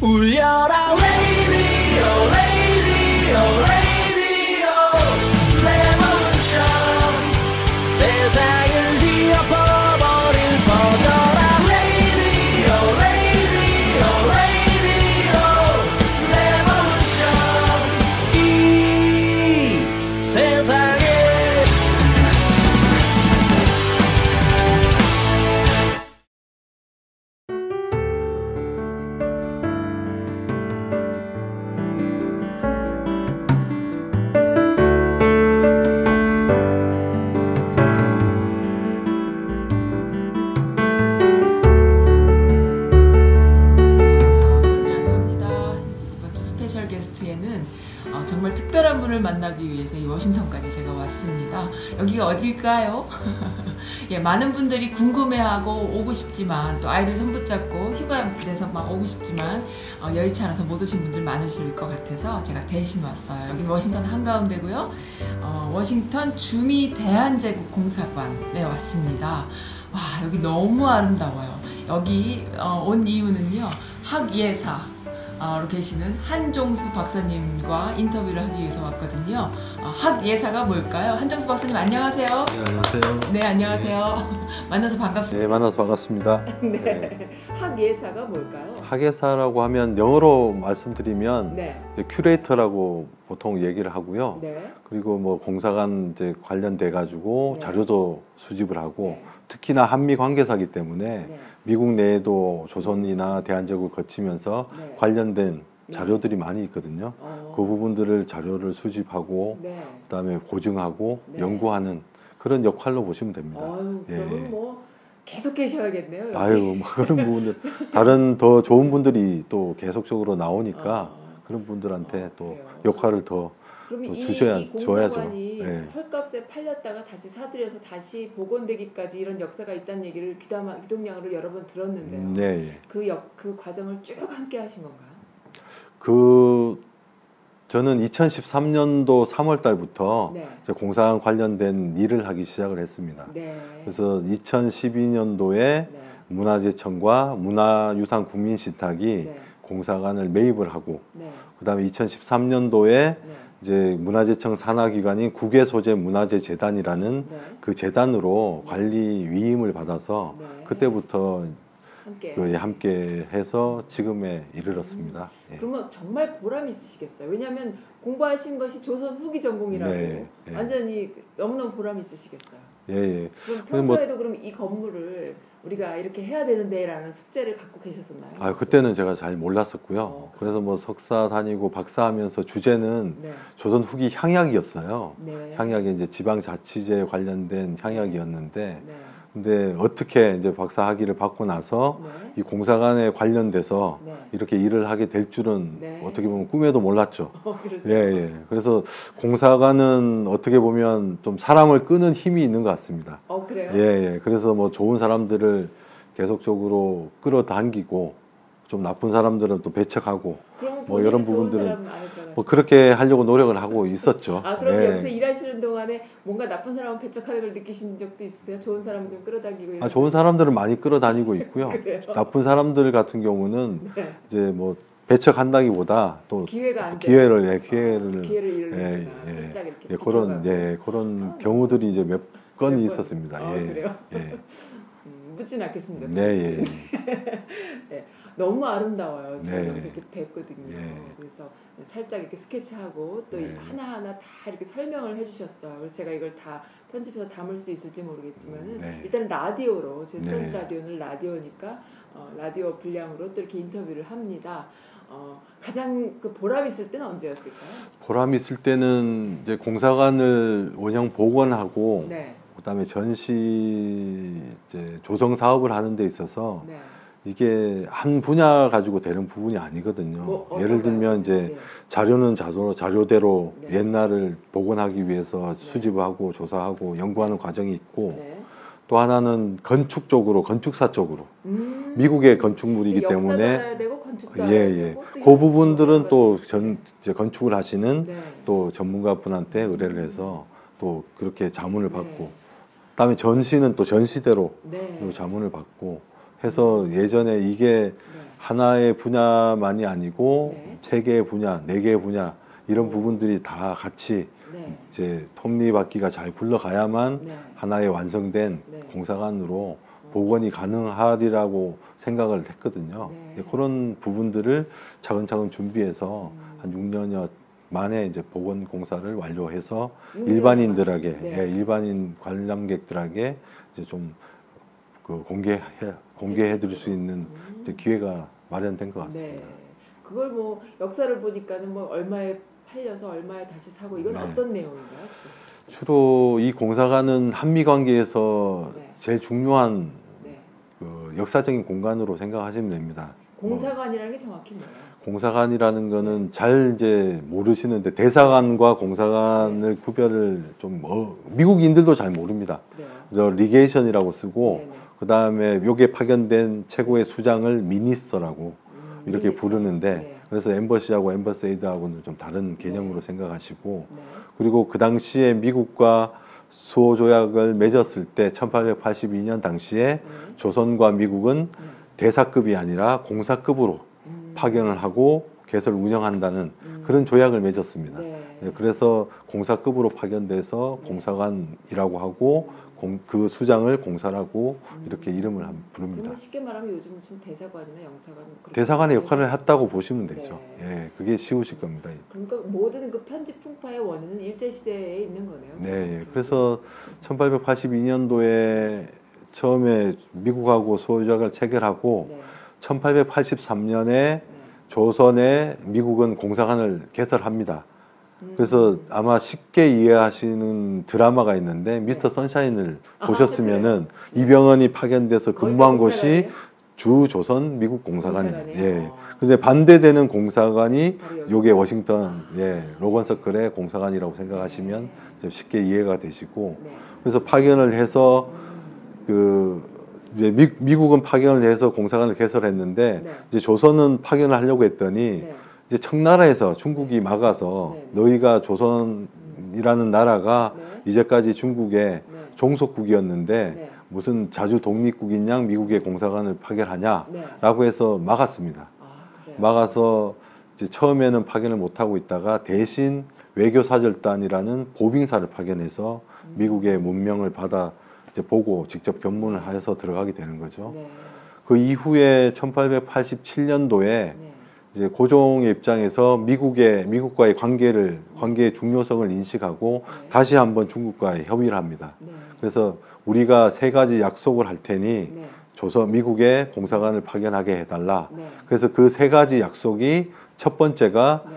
울려라 radio special guest에는 어, 정말 특별한 분을 만나기 위해서 이 워싱턴까지 제가 왔습니다. 여기가 어딜까요? 예, 많은 분들이 궁금해하고 오고 싶지만 또 아이들 손 붙잡고 휴가 내서 막 오고 싶지만 어, 여의치 않아서 못 오신 분들 많으실 것 같아서 제가 대신 왔어요. 여기 워싱턴 한가운데고요. 어, 워싱턴 주미 대한제국 공사관에 왔습니다. 와 여기 너무 아름다워요. 여기 어, 온 이유는요 학예사 계시는 한종수 박사님과 인터뷰를 하기 위해서 왔거든요. 어, 학예사가 뭘까요? 한종수 박사님 안녕하세요. 네, 안녕하세요. 네 안녕하세요. 만나서 반갑습니다. 네, 만나서 반갑습니다. 네. 학예사가 뭘까요? 학예사라고 하면 영어로 말씀드리면 네. 큐레이터라고 보통 얘기를 하고요. 네. 그리고 뭐 공사관 이제 관련돼 가지고 네. 자료도 수집을 하고 네. 특히나 한미 관계사기 때문에 네. 미국 내에도 조선이나 대한제국을 거치면서 네. 관련된 자료들이 많이 있거든요. 어. 그 부분들을 자료를 수집하고 네. 그다음에 고증하고 네. 연구하는 그런 역할로 보시면 됩니다. 어유 예. 뭐 계속 계셔야겠네요. 여기. 아유, 뭐 그런 부분들 다른 더 좋은 분들이 또 계속적으로 나오니까 어. 그런 분들한테 어, 또 그래요. 역할을 더또 이, 주셔야- 이 줘야죠. 공사관이 네. 헐값에 팔렸다가 다시 사들여서 다시 복원되기까지 이런 역사가 있다는 얘기를 귀담아, 귀동량으로 여러 번 들었는데요. 음, 네, 예. 그, 역, 그 과정을 쭉 함께 하신 건가요? 그 저는 2013년도 3월 달부터 네. 공사관 관련된 일을 하기 시작을 했습니다. 네. 그래서 2012년도에 네. 문화재청과 문화유산 국민신탁이 네. 공사관을 매입을 하고 네. 그다음에 2013년도에 네. 이제 문화재청 산하기관인 국외소재 문화재재단이라는 네. 그 재단으로 관리 위임을 받아서 네. 그때부터 함께. 그 함께 해서 지금에 이르렀습니다. 예. 그러면 정말 보람 있으시겠어요. 왜냐하면 공부하신 것이 조선 후기 전공이라고 네, 네. 완전히 너무너무 보람 있으시겠어요. 예, 예. 그럼 뭐- 평소에도 그럼 이 건물을 우리가 이렇게 해야 되는데라는 숙제를 갖고 계셨었나요? 아, 그때는 제가 잘 몰랐었고요. 어, 그래서 뭐 석사 다니고 박사 하면서 주제는 네. 조선 후기 향약이었어요. 네. 향약이 이제 지방자치제 관련된 향약이었는데 네. 근데 어떻게 이제 박사 학위를 받고 나서 네. 이 공사관에 관련돼서 네. 이렇게 일을 하게 될 줄은 네. 어떻게 보면 꿈에도 몰랐죠. 어? 예, 예. 그래서 공사관은 어떻게 보면 좀 사람을 끄는 힘이 있는 것 같습니다. 어, 그래요? 예, 예. 그래서 뭐 좋은 사람들을 계속적으로 끌어당기고 좀 나쁜 사람들은 또 배척하고 뭐 이런 부분들은 사람? 뭐 그렇게 하려고 노력을 하고 있었죠. 아, 그럼 예. 여기서 일하시는 동안에 뭔가 나쁜 사람은 배척하는 걸 느끼신 적도 있으세요? 좋은 사람은 좀 이런 아, 좋은 사람들은 많이 끌어다니고 있고요. 나쁜 사람들 같은 경우는 네. 이제 뭐 배척한다기보다 또 기회가 안 기회를 예, 되는- 기회를 아, 기회를. 예, 예. 예, 그런. 예 그런 아, 경우들이 이제 몇 건이 번. 있었습니다. 아, 예. 그래요? 예. 음, 묻진 않겠습니다. 네, 예. 너무 아름다워요. 제가 네. 여기서 이렇게 뵀거든요. 예. 그래서 살짝 이렇게 스케치하고 또 네. 하나하나 다 이렇게 설명을 해주셨어요. 그래서 제가 이걸 다 편집해서 담을 수 있을지 모르겠지만은 네. 일단 라디오로 제 네. 선지 라디오는 라디오니까 어, 라디오 분량으로 또 이렇게 인터뷰를 합니다. 어, 가장 그 보람 있을 때는 언제였을까요? 보람 있을 때는 이제 공사관을 원형 복원하고 네, 그다음에 전시 이제 조성 사업을 하는 데 있어서 네. 이게 한 분야 가지고 되는 부분이 아니거든요. 뭐? 예를 들면 이제 네. 자료는 자료, 자료대로 네. 옛날을 복원하기 위해서 수집하고 조사하고 연구하는 과정이 있고 네. 또 하나는 건축 쪽으로 건축사 쪽으로 음, 미국의 건축물이기 때문에 건축도 예, 예. 그 부분들은 또 전, 이제 건축을 하시는 네. 또 전문가분한테 의뢰를 해서 또 그렇게 자문을 받고 네. 그다음에 전시는 또 전시대로 네. 요 자문을 받고 해서 예전에 이게 네. 하나의 분야만이 아니고 네. 세 개의 분야, 네 개의 분야 이런 부분들이 다 같이 네. 이제 톱니바퀴가 잘 굴러가야만 네. 하나의 완성된 네. 공사관으로 복원이 가능하리라고 생각을 했거든요. 네. 그런 부분들을 차근차근 준비해서 음. 한 6년여 만에 이제 복원 공사를 완료해서 6년 일반인들에게. 네. 예, 일반인 관람객들에게 이제 좀 그 공개해 공개해 드릴 수 있는 기회가 마련된 것 같습니다. 네. 그걸 뭐 역사를 보니까는 뭐 얼마에 팔려서 얼마에 다시 사고 이건 네. 어떤 내용인가요? 주로 이 공사관은 한미 관계에서 네. 제일 중요한 네. 그 역사적인 공간으로 생각하시면 됩니다. 공사관이라는 게 정확히 뭐예요? 공사관이라는 거는 잘 이제 모르시는데 대사관과 공사관을 구별을 좀 어, 미국인들도 잘 모릅니다. 그래서 legation이라고 쓰고 네네. 그 다음에 요게 파견된 최고의 수장을 minister라고 음, 이렇게 minister. 부르는데 네. 그래서 embassy하고 ambassador하고는 좀 다른 개념으로 생각하시고 네. 그리고 그 당시에 미국과 수호 조약을 맺었을 때 1882년 당시에 네. 조선과 미국은 네. 대사급이 아니라 공사급으로 음. 파견을 하고 개설 운영한다는 음. 그런 조약을 맺었습니다. 네. 네, 그래서 공사급으로 파견돼서 네. 공사관이라고 하고 공- 그 수장을 공사라고 이렇게 이름을 한- 부릅니다. 쉽게 말하면 요즘 지금 대사관이나 영사관 대사관의 역할을 했다고 보시면 되죠. 네. 예, 그게 쉬우실 겁니다. 그러니까 모든 그 편집 풍파의 원인은 일제 시대에 있는 거네요. 네, 예. 그래서 1882년도에 처음에 미국하고 소유작을 체결하고 네. 1883년에 네. 조선에 미국은 공사관을 개설합니다. 음. 그래서 아마 쉽게 이해하시는 드라마가 있는데 미스터 네. 선샤인을 아, 보셨으면은 이병헌이 파견돼서 근무한 곳이? 주 조선 미국 공사관입니다. 예. 어. 근데 반대되는 공사관이. 요게 워싱턴 예 로건 서클의 공사관이라고 생각하시면 네. 좀 쉽게 이해가 되시고 네. 그래서 파견을 해서 그 이제 미, 미국은 파견을 해서 공사관을 개설했는데 네. 이제 조선은 파견을 하려고 했더니 네. 이제 청나라에서 중국이 막아서 네. 너희가 조선이라는 나라가 네. 이제까지 중국의 네. 종속국이었는데 네. 무슨 자주 독립국인 양 미국의 공사관을 파견하냐라고 네. 해서 막았습니다. 아. 막아서 처음에는 파견을 못 하고 있다가 대신 외교사절단이라는 보빙사를 파견해서 음. 미국의 문명을 받아 보고 직접 견문을 해서 들어가게 되는 거죠. 네. 그 이후에 1887년도에 네. 이제 고종의 입장에서 미국의 미국과의 관계를 관계의 중요성을 인식하고 네. 다시 한번 중국과의 협의를 합니다. 네. 그래서 우리가 세 가지 약속을 할 테니 네. 조선 미국의 공사관을 파견하게 해달라. 네. 그래서 그 세 가지 약속이 첫 번째가 네.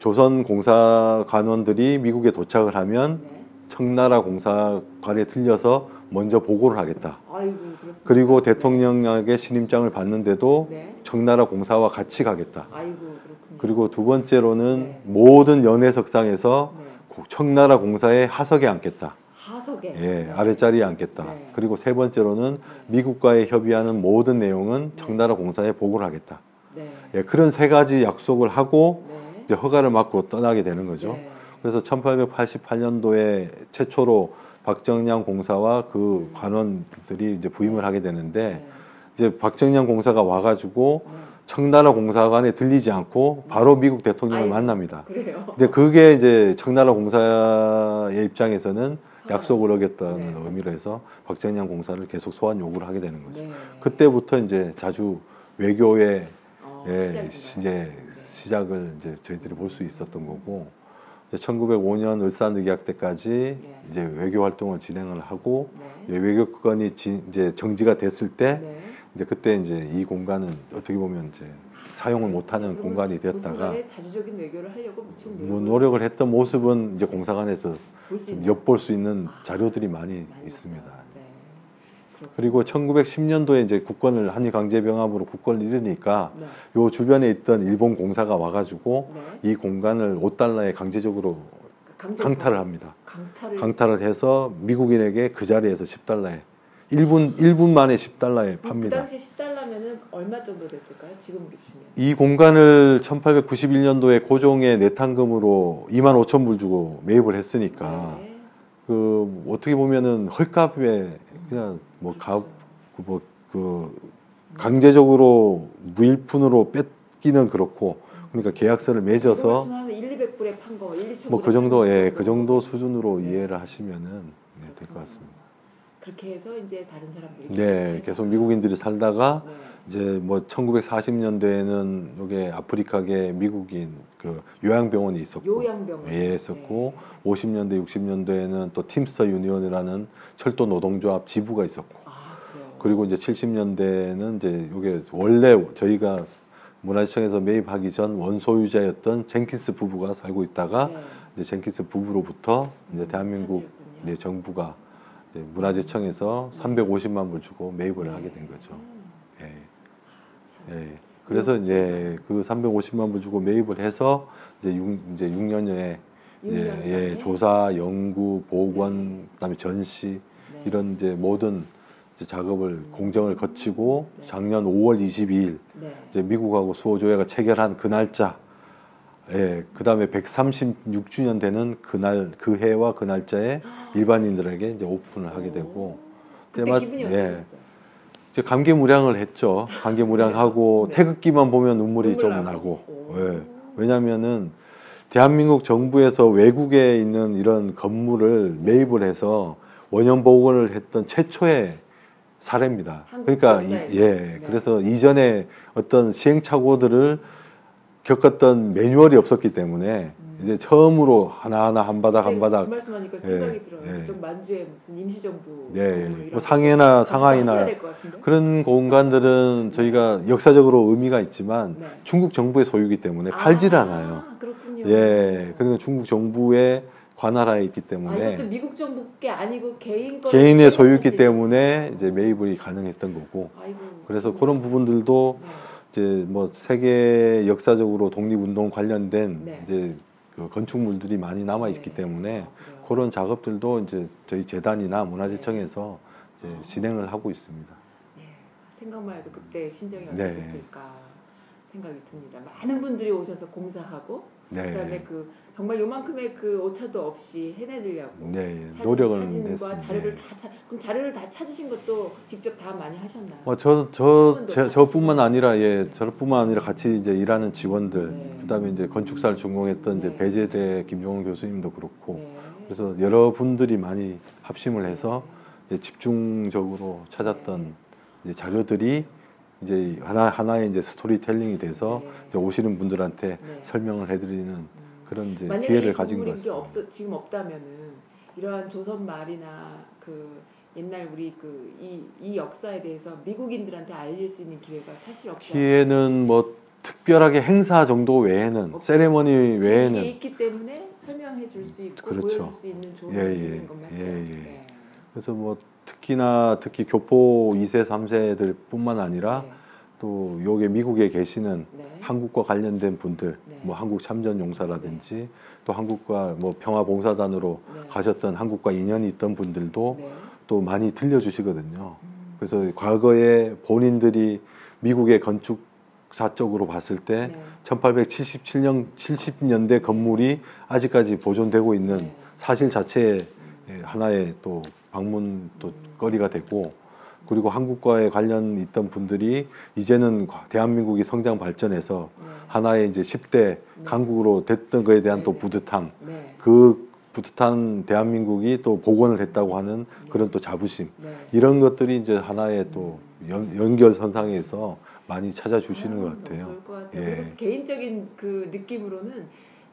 조선 공사관원들이 미국에 도착을 하면 네. 청나라 공사관에 들려서 먼저 보고를 하겠다. 아이고. 그리고 대통령에게 신임장을 받는데도 네. 청나라 공사와 같이 가겠다. 아이고. 그리고 두 번째로는 네. 모든 연회석상에서 네. 고- 청나라 공사의 하석에 앉겠다. 하석에 예, 네. 아랫자리에 앉겠다. 네. 그리고 세 번째로는 미국과의 협의하는 모든 내용은 청나라 공사에 보고를 하겠다. 네. 예, 그런 세 가지 약속을 하고 네. 이제 허가를 받고 떠나게 되는 거죠. 네. 그래서 1888년도에 최초로 박정량 공사와 그 관원들이 이제 부임을 하게 되는데 네. 이제 박정량 공사가 와가지고 네. 청나라 공사관에 들리지 않고 바로 미국 대통령을 아이고. 만납니다. 그래요. 근데 그게 이제 청나라 공사의 입장에서는 약속을 어겼다는 네. 의미로 해서 박정량 공사를 계속 소환 요구를 하게 되는 거죠. 네. 그때부터 이제 자주 외교의 어, 예, 시작이구나. 이제 시작을 이제 저희들이 볼 수 있었던 거고 1905년 을사늑약 때까지 네. 이제 외교 활동을 진행을 하고 네. 예, 외교권이 지- 이제 정지가 됐을 때 네. 이제 그때 이제 이 공간은 어떻게 보면 이제 사용을 못하는 공간이 그 되었다가 자주적인 외교를 하려고 뭐 노력을 했던 모습은 이제 공사관에서 볼수 있는 엿볼 수 있는 아, 자료들이 많이 많이 있습니다. 그리고 1910년도에 이제 국권을 한일 강제 병합으로 국권을 잃으니까 네. 요 주변에 있던 일본 공사가 와가지고 네. 이 공간을 5달러에 강제적으로 강제 강탈을 합니다. 강탈을 강탈을 해서 미국인에게 그 자리에서 10달러에 1분 1분 만에 10달러에 그 팝니다. 당시 10달러면은 얼마 정도 됐을까요? 지금 치면. 이 공간을 1891년도에 고종의 내탕금으로 2만 5천 불 주고 매입을 했으니까 네. 그 어떻게 보면은 헐값에 그냥 뭐 가 뭐 그 강제적으로 무일푼으로 뺏기는 그렇고 그러니까 계약서를 맺어서 지금 하면 1, 200불에 판 거, 1, 2천 뭐그 정도 예, 그 정도 수준으로 이해를 하시면은 네, 될것 같습니다. 그렇게 해서 이제 다른 사람들이 네, 계속 미국인들이 살다가 네. 이제 뭐 1940년대에는 이게 아프리카계 미국인 그 요양병원이 있었고 요양병원 예, 했었고 50년대 60년대에는 또 팀스터 유니온이라는 철도 노동조합 지부가 있었고 아. 그리고 이제 70년대에는 이제 이게 원래 저희가 문화시청에서 매입하기 전 원소유자였던 젠킨스 부부가 살고 있다가 네. 이제 젠킨스 부부로부터 이제 대한민국 사들였군요. 네, 정부가 문화재청에서 350만 불 주고 매입을 하게 된 거죠. 음, 예. 참. 예. 그래서 이제 그 350만 불 주고 매입을 해서 이제 6, 이제 6년여에 육 예, 년 예? 조사, 연구, 보관, 그다음에 전시 네. 이런 이제 모든 이제 작업을 공정을 거치고 네. 작년 5월 22일 네. 이제 미국하고 수호 조약을 체결한 그 날짜, 예, 그 다음에 136주년 되는 그날 그 해와 그 날짜에 일반인들에게 이제 오픈을 하게 되고 때마- 예. 이제 감개무량을 했죠. 감개무량하고 네. 태극기만 보면 눈물이 눈물 좀 나고. 예. 왜냐하면은 대한민국 정부에서 외국에 있는 이런 건물을 매입을 해서 원형 복원을 했던 최초의 사례입니다. 그러니까 이-. 예, 네. 그래서 이전에 어떤 시행착오들을 겪었던 매뉴얼이 없었기 때문에 이제 처음으로 하나하나 한 바닥 한그 바닥 말씀하니까 예, 생각이 들어요. 예. 저쪽 만주에 무슨 임시정부 예, 예. 이런 뭐 상해나 상하이나? 그런 공간들은 저희가 역사적으로 의미가 있지만 네. 중국 정부의 소유이기 때문에 아, 않아요. 그렇군요. 예, 그리고 중국 정부의 관할하에 있기 아, 때문에 이것도 미국 정부 게 아니고 개인 거 개인의 소유이기 때문에 이제 매입이 가능했던 거고 아이고. 그래서 그런 부분들도 네. 이제 뭐 세계 역사적으로 독립운동 관련된 네. 이제 그 건축물들이 많이 남아 있기 네. 때문에 아. 그런 작업들도 이제 저희 재단이나 문화재청에서 이제 진행을 하고 있습니다. 예, 생각만 해도 그때 심정이 네. 어떠셨을까 생각이 듭니다. 많은 분들이 오셔서 공사하고 그다음에 네, 그 정말 요만큼의 그 오차도 없이 해내려고 네, 사진, 노력을 냈습니다. 자료를 네. 다 찾, 그럼 자료를 다 찾으신 것도 직접 다 많이 하셨나요? 어, 저, 저, 신문도 제, 다 저뿐만. 아니라, 예, 저뿐만 아니라 같이 이제 일하는 직원들, 네. 그 다음에 이제 건축사를 전공했던 이제 네. 배재대 김종훈 교수님도 그렇고, 네. 그래서 여러분들이 많이 합심을 해서 이제 집중적으로 찾았던 이제 자료들이 이제 하나, 하나의 이제 스토리텔링이 돼서 네. 이제 오시는 분들한테 네. 설명을 해드리는 그런 이제 기회를 이 가진 것 같습니다. 없어 지금 없다면은 이러한 조선 말이나 그 옛날 우리 그 이 이 역사에 대해서 미국인들한테 알릴 수 있는 기회가 사실 없어요. 기회는 뭐 특별하게 행사 정도 외에는. 세레머니 외에는 있기 때문에 설명해 줄 수 있고 그렇죠. 보여줄 수 있는 좋은 예, 게 예. 건 맞죠. 예, 예. 네. 그래서 뭐 특히나 특히 교포 2세, 3세들뿐만 아니라 네. 또 요게 미국에 계시는 네. 한국과 관련된 분들, 네. 뭐 한국 참전 용사라든지 또 한국과 뭐 평화 봉사단으로 네. 가셨던 한국과 인연이 있던 분들도 네. 또 많이 들려주시거든요. 음. 그래서 과거에 본인들이 미국의 건축사 쪽으로 봤을 때 네. 1877년 70년대 건물이 아직까지 보존되고 있는 네. 사실 자체의 하나의 또 방문 또 거리가 되고 그리고 한국과의 관련 있던 분들이 이제는 과- 대한민국이 성장 발전해서 네. 하나의 이제 10대 강국으로 됐던 거에 대한 또 네. 뿌듯함 네. 그 뿌듯한 대한민국이 또 복원을 했다고 하는 그런 또 자부심 네. 이런 것들이 이제 하나의 또 연, 연결선상에서 많이 찾아주시는 아, 것 같아요. 것. 예. 개인적인 그 느낌으로는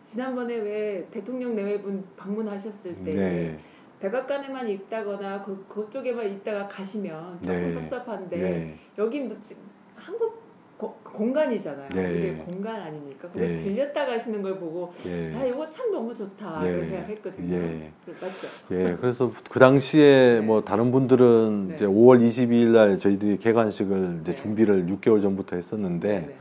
지난번에 왜 대통령 내외분 방문하셨을 때 네. 백악관에만 있다거나 그 그쪽에만 있다가 가시면 조금 네. 섭섭한데 네. 여긴 뭐 지- 한국 고- 공간이잖아요. 네. 이게 공간 아닙니까? 근데 네. 들렸다 가시는 걸 보고 예. 아 이거 참 너무 좋다 네. 생각했거든요. 예. 그- 맞죠? 예, 그래서 그 당시에 네. 뭐 다른 분들은 네. 이제 5월 22일 날 저희들이 개관식을 이제 네. 준비를 6개월 전부터 했었는데 네.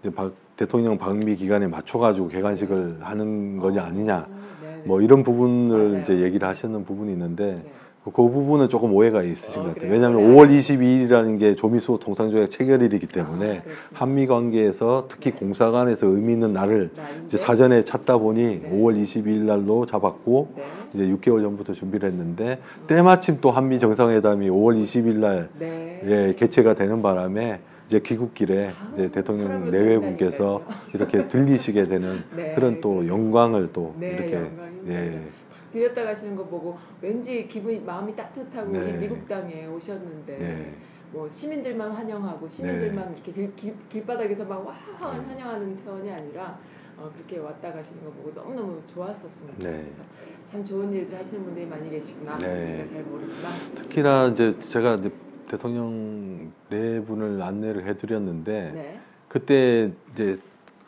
이제 박, 대통령 방미 기간에 맞춰 가지고 개관식을 하는 거냐 아니냐 어, 네, 네. 뭐 이런 부분을 맞아요. 이제 얘기를 하시는 부분이 있는데 네. 그, 그 부분은 조금 오해가 있으신 어, 것 같아요. 왜냐하면 네. 5월 22일이라는 게 조미수 통상조약 체결일이기 때문에 아. 한미 관계에서 특히 공사관에서 의미 있는 날을? 이제 사전에 찾다 보니 네. 5월 22일 날로 잡았고 네. 이제 6개월 전부터 준비를 했는데 때마침 또 한미 정상회담이 5월 20일 날 네. 예, 개최가 되는 바람에 이제 귀국길에 아, 이제 대통령 사람을 내외분께서 이렇게 들리시게 되는 네. 그런 또 영광을 또 네, 이렇게 영광입니다. 예, 들렸다 가시는 거 보고 왠지 기분이 마음이 따뜻하고 네. 이 미국 땅에 오셨는데 네. 뭐 시민들만 환영하고 시민들만 이렇게 길, 길, 길바닥에서 막와 네. 환영하는 차원이 아니라 어, 그렇게 왔다 가시는 거 보고 너무너무 좋았었습니다. 네. 그래서 참 좋은 일들 하시는 분들이 많이 계시구나. 네. 우리가 잘 모르지만 특히나 이제 제가 이제 대통령 네 분을 안내를 해드렸는데 네. 그때 이제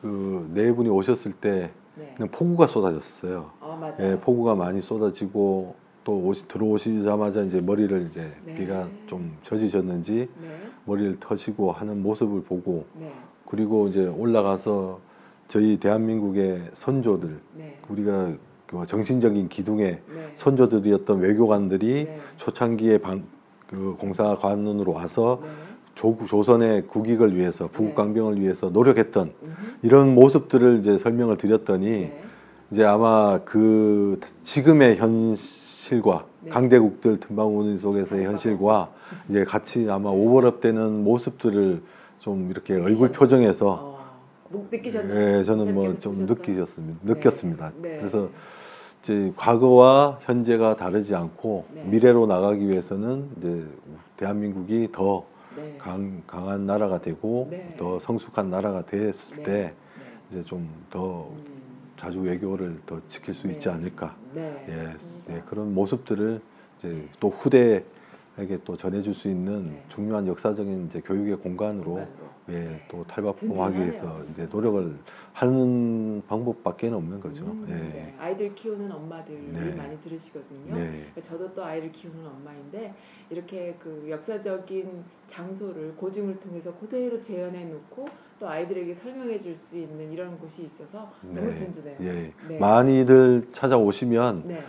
그 네 분이 오셨을 때 네. 그냥 폭우가 쏟아졌어요. 어 맞아요. 예, 폭우가 많이 쏟아지고 또 오시, 들어오시자마자 이제 머리를 이제 네. 비가 좀 젖으셨는지 네. 머리를 터시고 하는 모습을 보고 네. 그리고 이제 올라가서 저희 대한민국의 선조들 네. 우리가 그 정신적인 기둥의 네. 선조들이었던 외교관들이 네. 초창기에 방, 그 공사관으로 와서 네. 조, 조선의 국익을 위해서 부국강병을 위해서 노력했던. 이런 모습들을 이제 설명을 드렸더니 네. 이제 아마 그 지금의 현실과 네. 강대국들 틈바구니 속에서의 현실과 이제 같이 아마 오버랩되는 모습들을 좀 이렇게 얼굴 표정에서 어, 목 느끼셨나요? 예, 저는 뭐 좀? 느끼셨습니다. 네. 느꼈습니다. 네. 그래서 이제 과거와 현재가 다르지 않고 네. 미래로 나가기 위해서는 이제 대한민국이 더 네. 강, 강한 나라가 되고 네. 더 성숙한 나라가 됐을 네. 때 네. 이제 좀더 음. 자주 외교를 더 지킬 수 네. 있지 않을까. 네. 예. 예, 그런 모습들을 이제 또 후대 에게 또 전해줄 수 있는 네. 중요한 역사적인 이제 교육의 공간으로 공간으로. 예, 또 탈바꿈하기 위해서. 이제 노력을 하는 방법밖에 없는 거죠. 음, 예. 네. 아이들 키우는 엄마들이 네. 많이 들으시거든요. 네. 저도 또 아이를 키우는 엄마인데 이렇게 그 역사적인 장소를 고증을 통해서 그대로 재현해 놓고 또 아이들에게 설명해 줄 수 있는 이런 곳이 있어서 너무 네. 든든해요. 예. 네. 많이들 찾아오시면 네.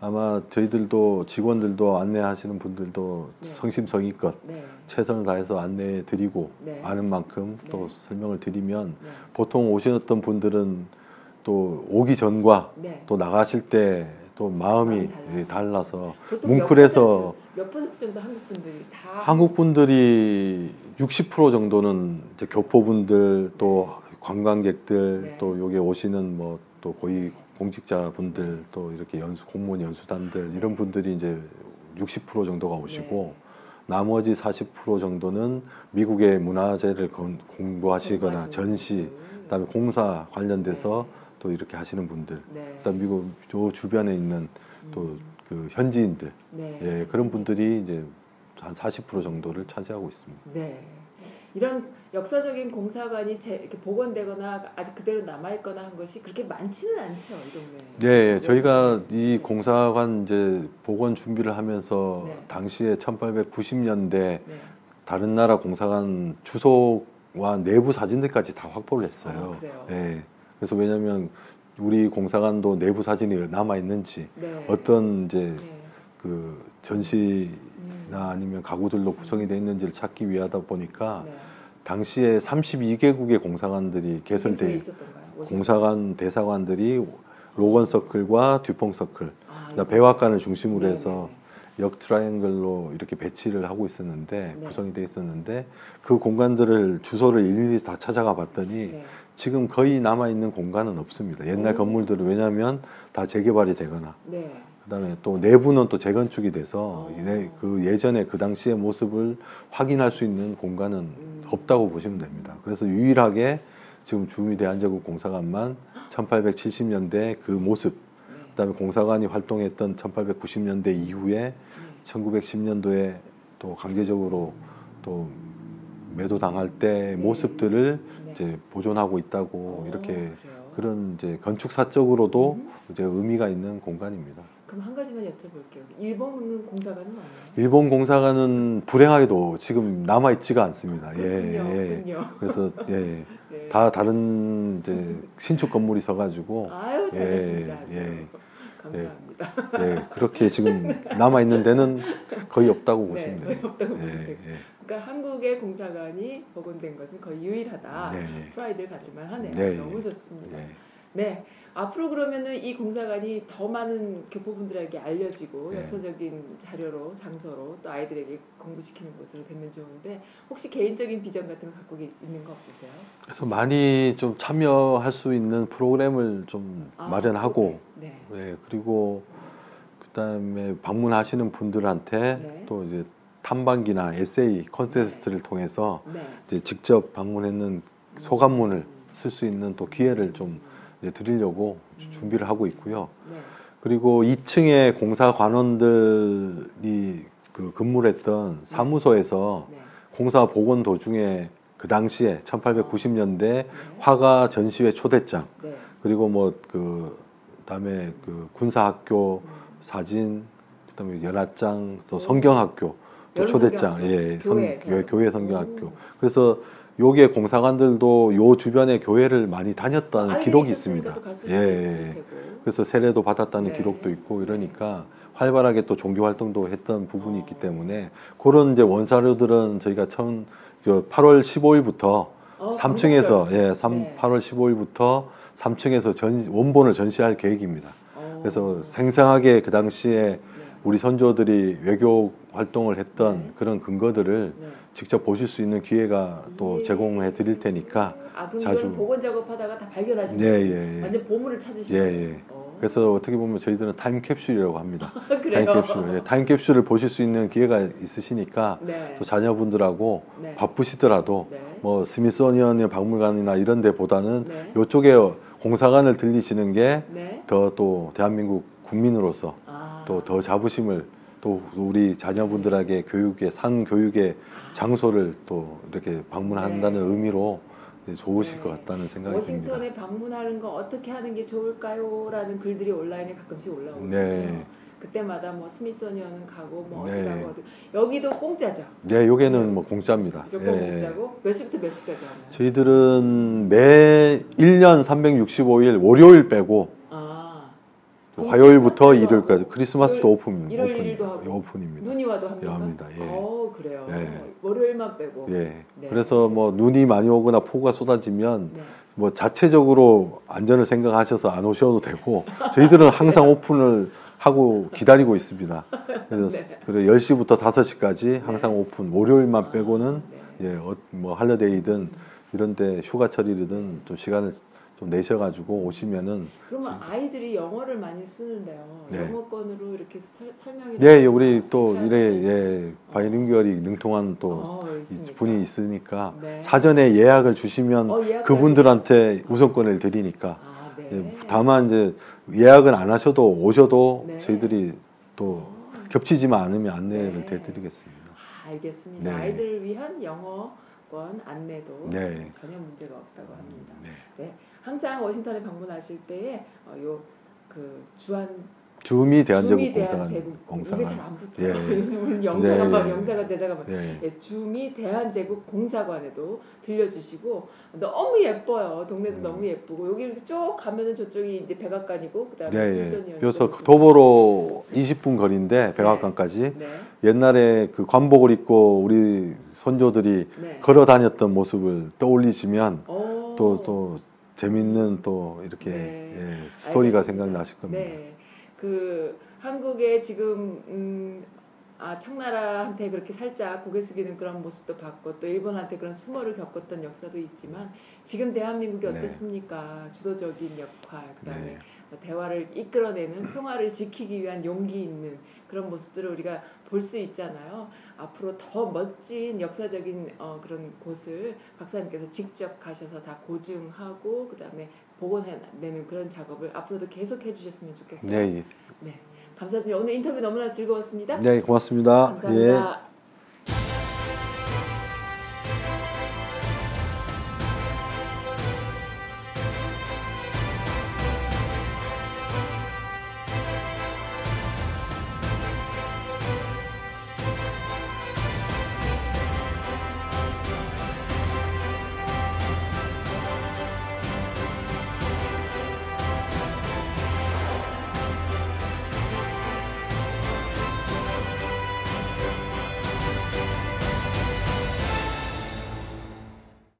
아마 저희들도 직원들도 안내하시는 분들도 네. 성심성의껏 네. 최선을 다해서 안내해 드리고 네. 아는 만큼 또 네. 설명을 드리면 네. 보통 오셨던 분들은 또 오기 전과 네. 또 나가실 때 또 마음이. 예, 달라서 뭉클해서 몇 퍼센트, 정도 한국 분들이 다 한국 분들이 60% 정도는 이제 교포분들 또 관광객들 네. 또 여기 오시는 뭐또 거의 공직자분들 또 이렇게 연수 공무원 연수단들 이런 분들이 이제 60% 정도가 오시고 네. 나머지 40% 정도는 미국의 문화재를 건- 공부하시거나 전시. 그다음에 공사 관련돼서 또 이렇게 하시는 분들 네. 그다음 미국 요 주변에 있는 또 음. 그 현지인들 네. 예 그런 분들이 이제 한 40% 정도를 차지하고 있습니다. 네. 이런 역사적인 공사관이 재, 이렇게 복원되거나 아직 그대로 남아 있거나 한 것이 그렇게 많지는 않죠 이 동네에. 네, 네, 저희가 네. 이 공사관 이제 복원 준비를 하면서 네. 당시에 1890년대 네. 다른 나라 공사관 주소와 내부 사진들까지 다 확보를 했어요. 아, 그래요? 예. 그래서 왜냐하면 우리 공사관도 내부 사진이 남아 있는지 네. 어떤 이제 네. 그 전시나 음. 아니면 가구들로 구성이 되어 있는지를 찾기 위하다 보니까 네. 당시에 32개국의 공사관들이 개설돼 공사관 대사관들이 로건 서클과 듀퐁 서클 아, 백악관을 중심으로 네, 해서 네, 역 트라이앵글로 이렇게 배치를 하고 있었는데 네. 구성이 돼 있었는데 그 공간들을 주소를 일일이 다 찾아가 봤더니 네. 네. 지금 거의 남아 있는 공간은 없습니다. 옛날 오. 건물들은 왜냐하면 다 재개발이 되거나 네. 그다음에 또 내부는 또 재건축이 돼서 어. 네, 그 예전에 그 당시의 모습을 확인할 수 있는 공간은 음. 없다고 보시면 됩니다. 그래서 유일하게 지금 주미 대한제국 공사관만 1870년대 그 모습, 네. 그다음에 공사관이 활동했던 1890년대 이후에 네. 1910년도에 또 강제적으로 또 매도 당할 때 네. 모습들을 네. 이제 보존하고 있다고 어, 이렇게 그래요? 그런 이제 건축사적으로도 음. 이제 의미가 있는 공간입니다. 그럼 한 가지만 여쭤볼게요. 일본은 공사관은 없나요? 일본 공사관은 불행하게도 지금 남아 있지가 않습니다. 예, 그렇군요. 예. 그렇군요. 그래서 예, 네. 다 다른 이제 신축 건물이 서가지고 아유 잘했습니다. 예. 예. 감사합니다. 예, 그렇게 지금 남아 있는 데는 거의 없다고 네, 보시면 거의 됩니다. 없다고 예, 보시면 돼요. 예. 그러니까 한국의 공사관이 복원된 것은 거의 유일하다. 네, 예. 프라이드를 가질만 하네요. 네, 너무 예. 좋습니다. 예. 네. 앞으로 그러면은 이 공사관이 더 많은 교포분들에게 알려지고 네. 역사적인 자료로 장소로 또 아이들에게 공부시키는 곳으로 되면 좋은데 혹시 개인적인 비전 같은 거 갖고 계- 있는 거 없으세요? 그래서 많이 좀 참여할 수 있는 프로그램을 좀 아, 마련하고 네. 네, 그리고 그다음에 방문하시는 분들한테 네. 또 이제 탐방기나 에세이 컨테스트를 통해서 네. 이제 직접 방문했는 소감문을 쓸 수 있는 또 기회를 좀 이제 드리려고 주- 준비를 하고 있고요. 네. 그리고 2층에 공사 관원들이 그 근무를 했던 사무소에서 네. 공사 복원 도중에 그 당시에 1890년대 화가 전시회 초대장 네. 그리고 뭐그 그다음에 그 군사학교 사진 그다음에 연합장 또 성경학교 또 초대장 성경학교, 예, 성. 교회, 교회 성경학교 오. 그래서 요게 공사관들도 요 주변에 교회를 많이 다녔다는 아이들이 기록이 있습니다. 예, 예. 그래서 세례도 받았다는 네. 기록도 있고 이러니까 활발하게 또 종교 활동도 했던 부분이 어. 있기 때문에 그런 이제 원사료들은 저희가 처음 저 8월 15일부터 어, 3층에서 방문별. 예, 3, 네. 8월 15일부터 3층에서 전 원본을 전시할 계획입니다. 어. 그래서 생생하게 그 당시에 네. 우리 선조들이 외교 활동을 했던 네. 그런 근거들을 네. 직접 보실 수 있는 기회가 또 예. 제공을 해 드릴 테니까 아 그럼 자주- 복원 작업하다가 다 발견하신 예? 예, 예. 완전 보물을 찾으신 예, 거예요? 예. 어. 그래서 어떻게 보면 저희들은 타임캡슐이라고 합니다. 그래요? 타임캡슐. 예, 타임캡슐을 보실 수 있는 기회가 있으시니까 네. 또 자녀분들하고 네. 바쁘시더라도 네. 뭐 스미소니언의 박물관이나 이런 데보다는 네. 요쪽에 공사관을 들리시는 게 네. 더또 대한민국 국민으로서 아. 또 더 자부심을 또 우리 자녀분들에게 교육의 산 교육의 장소를 또 이렇게 방문한다는 네. 의미로 좋으실 네. 것 같다는 생각이 듭니다. 워싱턴에 방문하는 거 어떻게 하는 게 좋을까요? 라는 글들이 온라인에 가끔씩 올라오거든요. 네. 그때마다 뭐 스미소니언은 가고 뭐 어디 네. 가고 어디 여기도 공짜죠. 네, 요게는 뭐 공짜입니다. 무조건 예. 공짜고 몇 시부터 몇 시까지 하나요? 저희들은 매 1년 365일 월요일 빼고 아 화요일부터 크리스마스도 일요일까지 크리스마스도 일요일- 오픈 일요일 오픈 일도 하고. 오픈입니다. 눈이 와도 합니까? 예, 합니다. 예. 어 그래요. 예. 월요일만 빼고. 예. 네. 그래서 뭐 눈이 많이 오거나 폭우가 쏟아지면 네. 뭐 자체적으로 안전을 생각하셔서 안 오셔도 되고 저희들은 항상 오픈을 하고 기다리고 있습니다. 그래서 네. 그래 10시부터 5시까지 항상 오픈. 월요일만 빼고는 네. 예, 어, 뭐 holiday든 이런데 휴가철이든 좀 시간을 좀 내셔가지고 오시면은 그러면 아이들이 영어를 많이 쓰는데요. 네. 영어권으로 이렇게 설, 설명이 예, 예, 우리 또 잘- 이래 예 바이링구얼이 능통한 또 어? 분이 있으니까 네. 사전에 예약을 주시면 어, 예약을 그분들한테 우선권을 드리니까 아, 네. 예, 다만 이제 예약은 안 하셔도 오셔도 네. 저희들이 또 겹치지만 않으면 안내를 네. 해드리겠습니다. 아, 알겠습니다. 네. 아이들을 위한 영어권 안내도 네. 전혀 문제가 없다고 합니다. 네. 네. 항상 워싱턴에 방문하실 때에 어, 요그 주한 주미 대한제국 공사관 이게 공사관 잘안 붙어요. 예, 예. 요즘은 영사관 막 네. 영사관 대사관 네. 예, 주미 대한제국 공사관에도 들려주시고 너무 예뻐요. 동네도 음. 너무 예쁘고 여기 쭉 가면은 저쪽이 이제 백악관이고 그다음에 네, 예. 스미소니언 그래서 도보로 20분 거리인데 백악관까지 네. 옛날에 그 관복을 입고 우리 손조들이 네. 걸어 다녔던 모습을 떠올리시면 어. 또또 재밌는 또 이렇게 네. 예, 스토리가 알겠습니다. 생각나실 겁니다. 네. 그 한국에 지금 음, 아 청나라한테 그렇게 살짝 고개 숙이는 그런 모습도 봤고 또 일본한테 그런 수모를 겪었던 역사도 있지만 지금 대한민국이 네. 어떻습니까? 주도적인 역할 그다음에 네. 뭐 대화를 이끌어내는 평화를 지키기 위한 용기 있는 그런 모습들을 우리가 볼 수 있잖아요. 앞으로 더 멋진 역사적인 어, 그런 곳을 박사님께서 직접 가셔서 다 고증하고 그다음에 복원해내는 그런 작업을 앞으로도 계속 해주셨으면 좋겠어요. 네, 예. 네. 감사드립니다. 오늘 인터뷰 너무나 즐거웠습니다. 네, 고맙습니다. 예. 감사합니다.